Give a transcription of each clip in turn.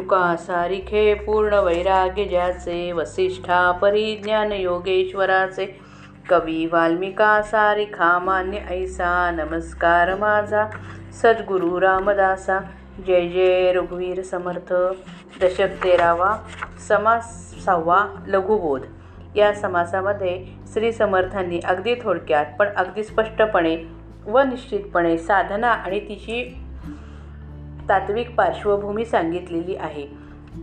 शुका सारिखे पूर्ण वैराग्य ज्याचे वसिष्ठा परिज्ञान योगेश्वराचे. कवी वाल्मिका सारिखा मान्य ऐसा नमस्कार माझा. सद्गुरु रामदासा जय जय रघुवीर समर्थ. दशक तेरावा समास सहावा लघुबोध. या समासामध्ये श्री समर्थांनी अगदी थोडक्यात पण अगदी स्पष्टपणे व निश्चितपणे साधना आणि तिची तात्विक पार्श्वभूमी सांगितलेली आहे.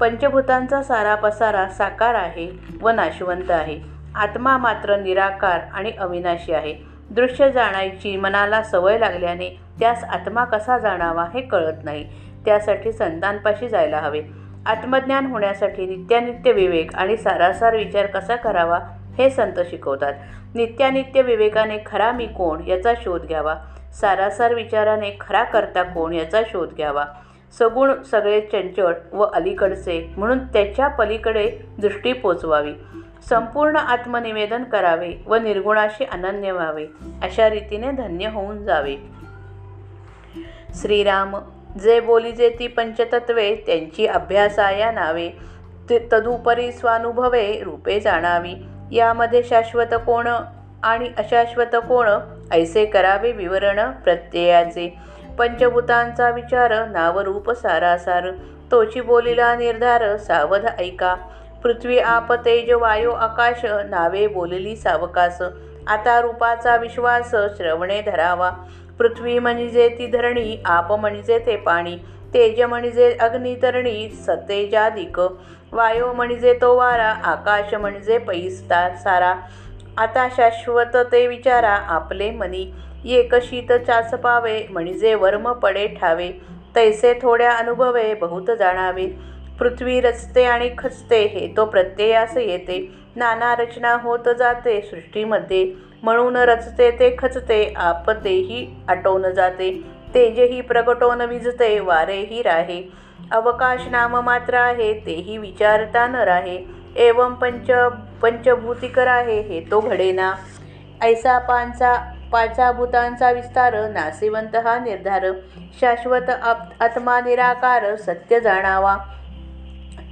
पंचभूतांचा सारा पसारा साकार आहे व नाशवंत आहे. आत्मा मात्र निराकार आणि अविनाशी आहे. दृश्य जाणायची मनाला सवय लागल्याने त्यास आत्मा कसा जाणावा हे कळत नाही. त्यासाठी संतांपाशी जायला हवे. आत्मज्ञान होण्यासाठी नित्यानित्य विवेक आणि सारासार विचार कसा करावा हे संत शिकवतात. नित्यानित्य विवेकाने खरा मी कोण याचा शोध घ्यावा. सारासार विचाराने खरा करता कोण याचा शोध घ्यावा? सगुण सगळे चंचळ व अलीकडचे म्हणून त्याच्या पलीकडे दृष्टी पोचवावी. संपूर्ण आत्मनिवेदन करावे व निर्गुणाशी अनन्य व्हावे अशा रीतीने धन्य होऊन जावे. श्रीराम जे बोलीजे ती पंचतत्वे त्यांची अभ्यासाया नावे. तदुपरी स्वानुभवे रूपे जाणावी. यामध्ये शाश्वत कोण आणि अशाश्वत कोण ऐसे करावे विवरण प्रत्ययाचे. पंचभूतांचा विचार नावरूप सारासार. तोची बोलीला निर्धार सावध ऐका. पृथ्वी आप तेज वायू आकाश नावे बोलली सावकास. आता रूपाचा विश्वास श्रवणे धरावा. पृथ्वी म्हणजे ती धरणी आप म्हणजे ते पाणी. तेज म्हणजे अग्नितरणी सतेजादिक वायू म्हणजे तो वारा आकाश म्हणजे पैस्ता सारा. आता शाश्वत ते विचारा आपले मनी. एकशीत चाच पावे म्हणजे वर्म पडे ठावे. तैसे थोड्या अनुभवे बहुत जाणावे. पृथ्वी रचते आणि खचते हे तो प्रत्ययास येते. नाना रचना होत जाते सृष्टीमध्ये. म्हणून रचते ते खचते आपतेही आटोन जाते. तेजही प्रगटोन विजते वारेही राहे. अवकाश नाम मात्र आहे तेही विचारता न राहे. एवं पंच पंचभूतिकर आहे हे तो घडेना. ऐसा पांचा पाचा भूतांचा विस्तार नासिवंत हा निर्धार. शाश्वत आत्मा निराकार सत्य जाणावा.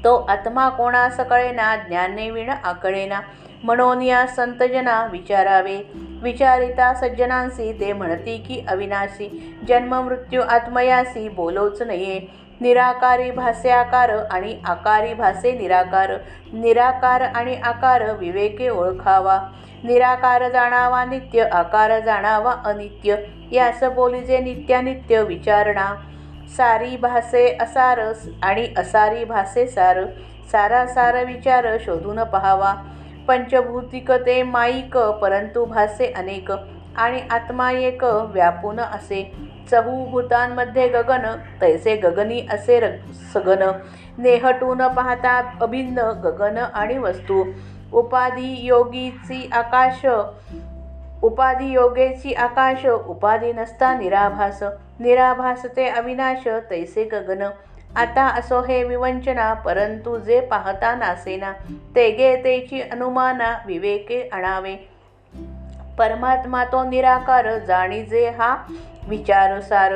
तो आत्मा कोणास कळेना ज्ञाने विण आकळेना. म्हणून या संतजना विचारावे. विचारिता सज्जनांसी ते म्हणती की अविनाशी. जन्म मृत्यू आत्मयासी बोलोच नये. निराकारी भासे आकार आणि आकारी भासे निराकार. निराकार आणि आकार विवेके ओळखावा. निराकार जाणावा नित्य आकार जाणावा अनित्य. यास बोलीजे नित्यानित्य विचारणा. सारी भासे असार आणि असारी भासे सार. सारा सार विचार शोधून पहावा. पंचभूतिक ते माईक परंतु भासे अनेक. आणि आत्मा एक व्यापून असे. चहूभूतांमध्ये गगन तैसे गगनी असे र सगन नेहटून पाहता अभिन्न गगन आणि वस्तू. उपाधी योगीची आकाश उपाधी योगेची आकाश उपाधी नसता निराभास. निराभास ते अविनाश तैसे गगन. आता असो हे विवंचना परंतु जे पाहता नासेना तेगे तेची अनुमाना विवेके आणावे. परमात्मा तो निराकार जाणीजे हा विचारसार.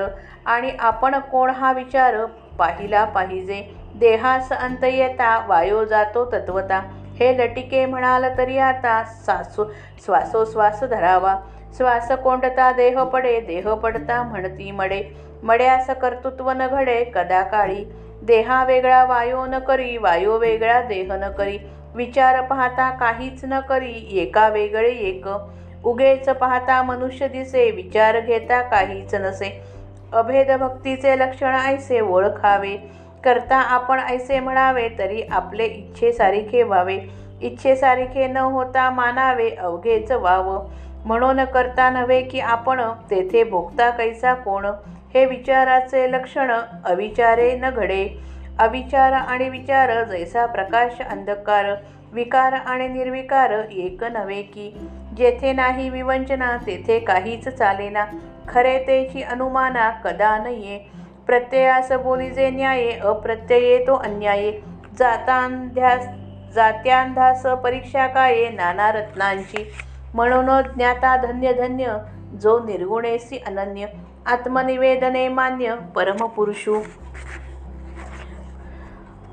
आणि आपण कोण हा विचार? पाहिला पाहिजे. देहास अंत येता वायो जातो तत्वता. हे लटिके म्हणाल तरी आता सासू श्वासोश्वास धरावा. श्वास कोंडता देह पडे देह पडता म्हणती मडे. मड्यास कर्तृत्व न घडे कदा काळी. देहा वेगळा वायो न करी वायो वेगळा देह न करी. विचार पाहता काहीच न करी एका वेगळे एक. उगेच पाहता मनुष्य दिसे विचार घेता काहीच नसे. अभेद भक्तीचे लक्षण ऐसे ओळखावे. करता आपण ऐसे म्हणावे तरी आपले इच्छेसारिखे व्हावे. इच्छेसारखे न होता मानावे अवघेच व्हावं म्हणून करता नव्हे की आपण तेथे भोगता कैसा कोण? हे विचाराचे लक्षण अविचारे न घडे. अविचार आणि विचार जैसा प्रकाश अंधकार. विकार आणि निर्विकार एक नव्हे की. जेथे नाही विवंचना तेथे काहीच चालेना. खरे तेची अनुमाना कदा नये प्रत्ययास बोलीजे न्याये अप्रत्यये तो अन्याये. जातांध्यास जात्यांधास परीक्षा काये नाना रत्नांची. म्हणून ज्ञाता धन्य धन्य जो निर्गुणेसी अनन्य. आत्मनिवेदने मान्य परमपुरुषू.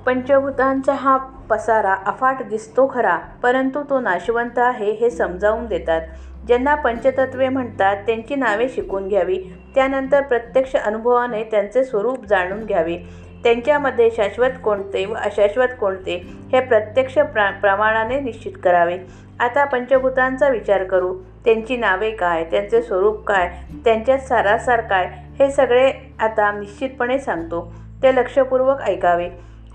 पंचभूतांचा हा पसारा अफाट दिसतो खरा परंतु तो नाशवंत आहे हे समजावून देतात. ज्यांना पंचतत्वे म्हणतात त्यांची नावे शिकून घ्यावी. त्यानंतर प्रत्यक्ष अनुभवाने त्यांचे स्वरूप जाणून घ्यावे. त्यांच्यामध्ये शाश्वत कोणते व अशाश्वत कोणते हे प्रत्यक्ष प्रा प्रमाणाने निश्चित करावे. आता पंचभूतांचा विचार करू. त्यांची नावे काय? त्यांचे स्वरूप काय? त्यांच्यात सारासार काय? हे सगळे आता निश्चितपणे सांगतो. ते लक्षपूर्वक ऐकावे.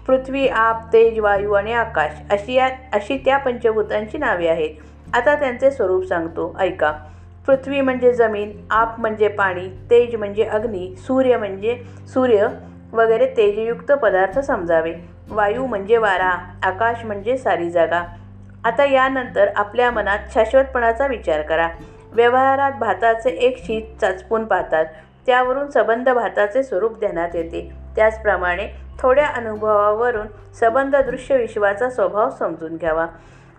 पृथ्वी आप तेज वायू आणि आकाश अशी या अशी त्या पंचभूतांची नावे आहेत. आता त्यांचे स्वरूप सांगतो. ऐका. पृथ्वी म्हणजे जमीन आप म्हणजे पाणी तेज म्हणजे अग्नी सूर्य म्हणजे सूर्य वगैरे तेजयुक्त पदार्थ समजावे. वायू म्हणजे वारा आकाश म्हणजे सारी जागा. आता यानंतर आपल्या मनात शाश्वतपणाचा विचार करा. व्यवहारात भाताचे एक शीत चाचपून पाहतात. त्यावरून सबंध भाताचे स्वरूप ध्यानात येते. त्याचप्रमाणे थोड्या अनुभवावरून संबंध दृश्य विश्वाचा स्वभाव समजून घ्यावा.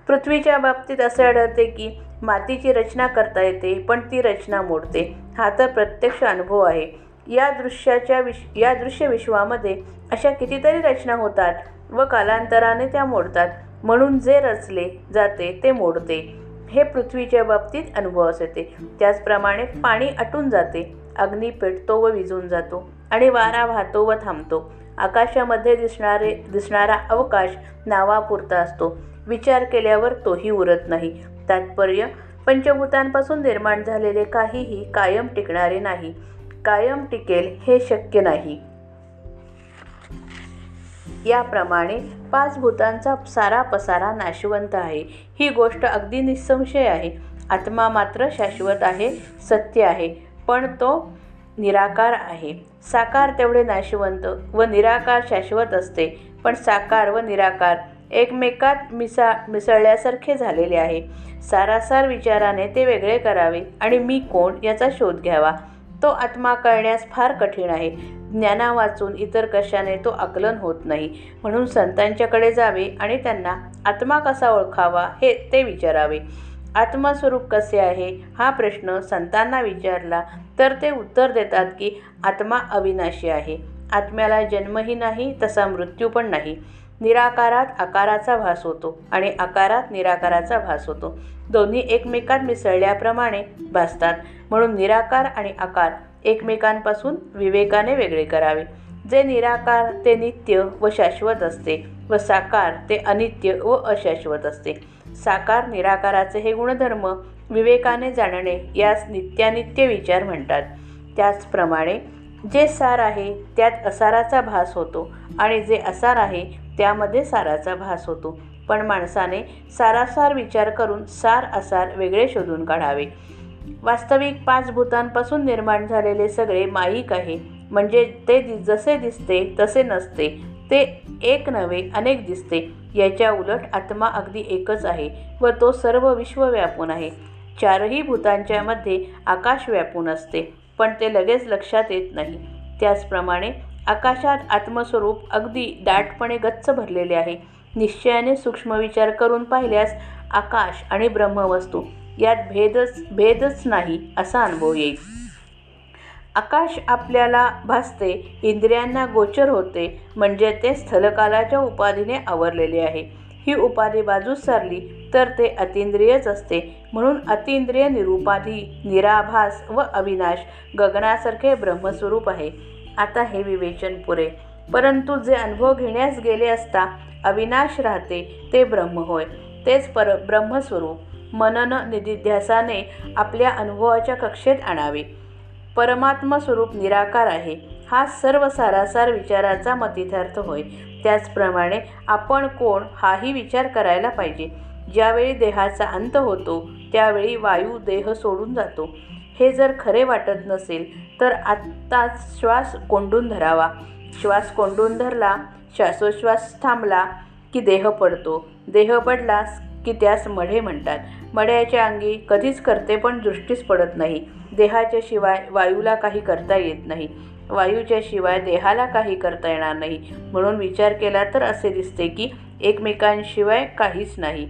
पृथ्वीच्या बाबतीत असे आढळते की मातीची रचना करता येते पण ती रचना मोडते. हा तर प्रत्यक्ष अनुभव आहे. या दृश्याच्या विश या दृश्य विश्वामध्ये अशा कितीतरी रचना होतात व कालांतराने त्या मोडतात. म्हणून जे रचले जाते ते मोडते. हे पृथ्वीच्या बाबतीत अनुभवास येते. त्याचप्रमाणे पाणी आटून जाते. अग्नी पेटतो व विझून जातो आणि वारा वाहतो व थांबतो. आकाशामध्ये दिसणारे दिसणारा अवकाश नावापुरता असतो. विचार केल्यावर तोही उरत नाही. तात्पर्य पंचभूतांपासून निर्माण झालेले काहीही कायम टिकणारे नाही. कायम टिकेल हे शक्य नाही. याप्रमाणे पाच भूतांचा सारा पसारा नाशवंत आहे. ही गोष्ट अगदी निसंशय आहे. आत्मा मात्र शाश्वत आहे सत्य आहे. पण तो निराकार आहे. साकार तेवढे नाशवंत व निराकार शाश्वत असते पण साकार व निराकार एकमेकात मिसा मिसळल्यासारखे झालेले आहे. सारासार विचाराने ते वेगळे करावे. आणि मी कोण याचा शोध घ्यावा? तो आत्मा कळण्यास फार कठीण आहे. ज्ञाना वाचून इतर कशाने तो आकलन होत नाही. म्हणून संतांच्याकडे जावे आणि त्यांना आत्मा कसा ओळखावा हे ते विचारावे. आत्मस्वरूप कसे आहे हा प्रश्न संतांना विचारला तर ते उत्तर देतात की आत्मा अविनाशी आहे. आत्म्याला जन्मही नाही तसा मृत्यू पण नाही. निराकारात आकाराचा भास होतो आणि आकारात निराकाराचा भास होतो. दोन्ही एकमेकात मिसळल्याप्रमाणे भासतात. म्हणून निराकार आणि आकार एकमेकांपासून विवेकाने वेगळे करावे. जे निराकार ते नित्य व शाश्वत असते व साकार ते अनित्य व अशाश्वत असते. साकार निराकाराचे हे गुणधर्म विवेकाने जाणणे यास नित्यानित्य विचार म्हणतात. त्याचप्रमाणे जे सार आहे त्यात असाराचा भास होतो आणि जे असार आहे त्यामध्ये साराचा भास होतो. पण माणसाने सारासार विचार करून सार असार वेगळे शोधून काढावे. वास्तविक पाच भूतांपासून निर्माण झालेले सगळे माईक आहे. म्हणजे ते जसे दिसते तसे नसते. ते एक नव्हे अनेक दिसते. याच्या उलट आत्मा अगदी एकच आहे व तो सर्व विश्व व्यापून आहे. चारही भूतांच्या मध्ये आकाश व्यापून असते पण ते लगेच लक्षात येत नाही. त्याचप्रमाणे आकाशात आत्मस्वरूप अगदी दाटपणे गच्च भरलेले आहे. निश्चयाने सूक्ष्म विचार करून पाहिल्यास आकाश आणि ब्रह्मवस्तू यात भेदच भेदच नाही असा अनुभव येईल. आकाश आपल्याला भासते इंद्रियांना गोचर होते म्हणजे ते स्थलकालाच्या उपाधीने आवरलेले आहे. ही उपाधी बाजूस सारली तर ते अतिंद्रियच असते. म्हणून अतिंद्रिय निरुपाधी निराभास व अविनाश गगनासारखे ब्रह्मस्वरूप आहे. आता हे विवेचन पुरे. परंतु जे अनुभव घेण्यास गेले असता अविनाश राहते ते ब्रह्म होय. तेच पर ब्रह्मस्वरूप. मनन निधिध्यासाने आपल्या अनुभवाच्या कक्षेत आणावे. परमात्म स्वरूप निराकार आहे. हा सर्व सारासार विचाराचा मतितार्थ होय. त्याचप्रमाणे आपण कोण हाही विचार करायला पाहिजे. ज्यावेळी देहाचा अंत होतो त्यावेळी वायू देह सोडून जातो. हे जर खरे वाटत नसेल तर आत्ताच श्वास कोंडून धरावा. श्वास कोंडून धरला श्वासोश्वास थांबला की देह पडतो. देह पडलास की त्यास मढे म्हणतात. मढ्याच्या अंगी कधीच करते पण दृष्टीच पडत नाही. देहाच्या शिवाय वायूला काही करता येत नाही. वायूच्या शिवाय देहाला काही करता येणार नाही. म्हणून विचार केला तर असे दिसते की एकमेकांशिवाय काहीच नाही.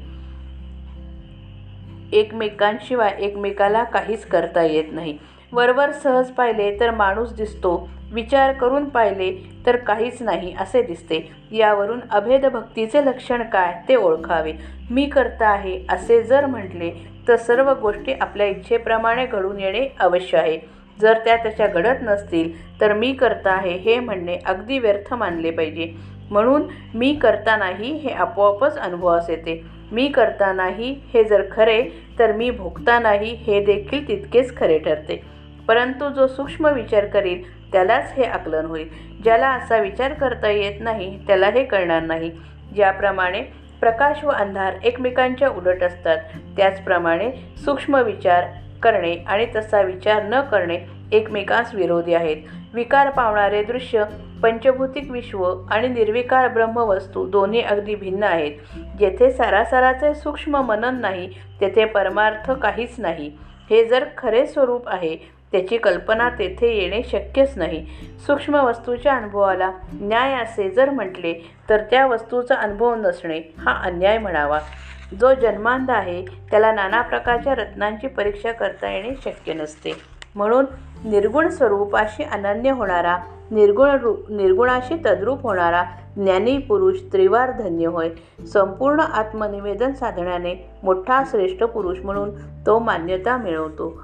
एकमेकांशिवाय एकमेकाला काहीच करता येत नाही. वरवर सहज पाहिले तर माणूस दिसतो. विचार करून पाहिले तर काहीच नाही असे दिसते. यावरून अभेद भक्तीचे लक्षण काय ते ओळखावे. मी करता आहे असे जर म्हटले तर सर्व गोष्टी आपल्या इच्छेप्रमाणे घडून येणे अवश्य आहे. जर त्या तशा घडत नसतील तर मी करता आहे हे म्हणणे अगदी व्यर्थ मानले पाहिजे. म्हणून मी करता नाही हे आपोआपच अनुभवास येते. मी करता नाही हे जर खरे तर मी भोगता नाही हे देखील तितकेच खरे ठरते. परंतु जो सूक्ष्म विचार करील त्यालाच हे आकलन होईल. ज्याला असा विचार करता येत नाही त्याला हे कळणार नाही. ज्याप्रमाणे प्रकाश व अंधार एकमेकांच्या उलट असतात. त्याचप्रमाणे सूक्ष्म विचार करणे आणि तसा विचार न करणे एकमेकांस विरोधी आहेत. विकार पावणारे दृश्य पंचभूतिक विश्व आणि निर्विकार ब्रह्मवस्तू दोन्ही अगदी भिन्न आहेत. जेथे सारासाराचे सूक्ष्म मनन नाही तेथे परमार्थ काहीच नाही. हे जर खरे स्वरूप आहे त्याची कल्पना तेथे येणे शक्यच नाही. सूक्ष्म वस्तूच्या अनुभवाला न्याय असे जर म्हटले तर त्या वस्तूचा अनुभव नसणे हा अन्याय म्हणावा. जो जन्मांध आहे त्याला नाना प्रकारच्या रत्नांची परीक्षा करता येणे शक्य नसते. म्हणून निर्गुण स्वरूपाशी अनन्य होणारा निर्गुण रू निर्गुणाशी तद्रूप होणारा ज्ञानी पुरुष त्रिवार धन्य होय. संपूर्ण आत्मनिवेदन साधण्याने मोठा श्रेष्ठ पुरुष म्हणून तो मान्यता मिळवतो.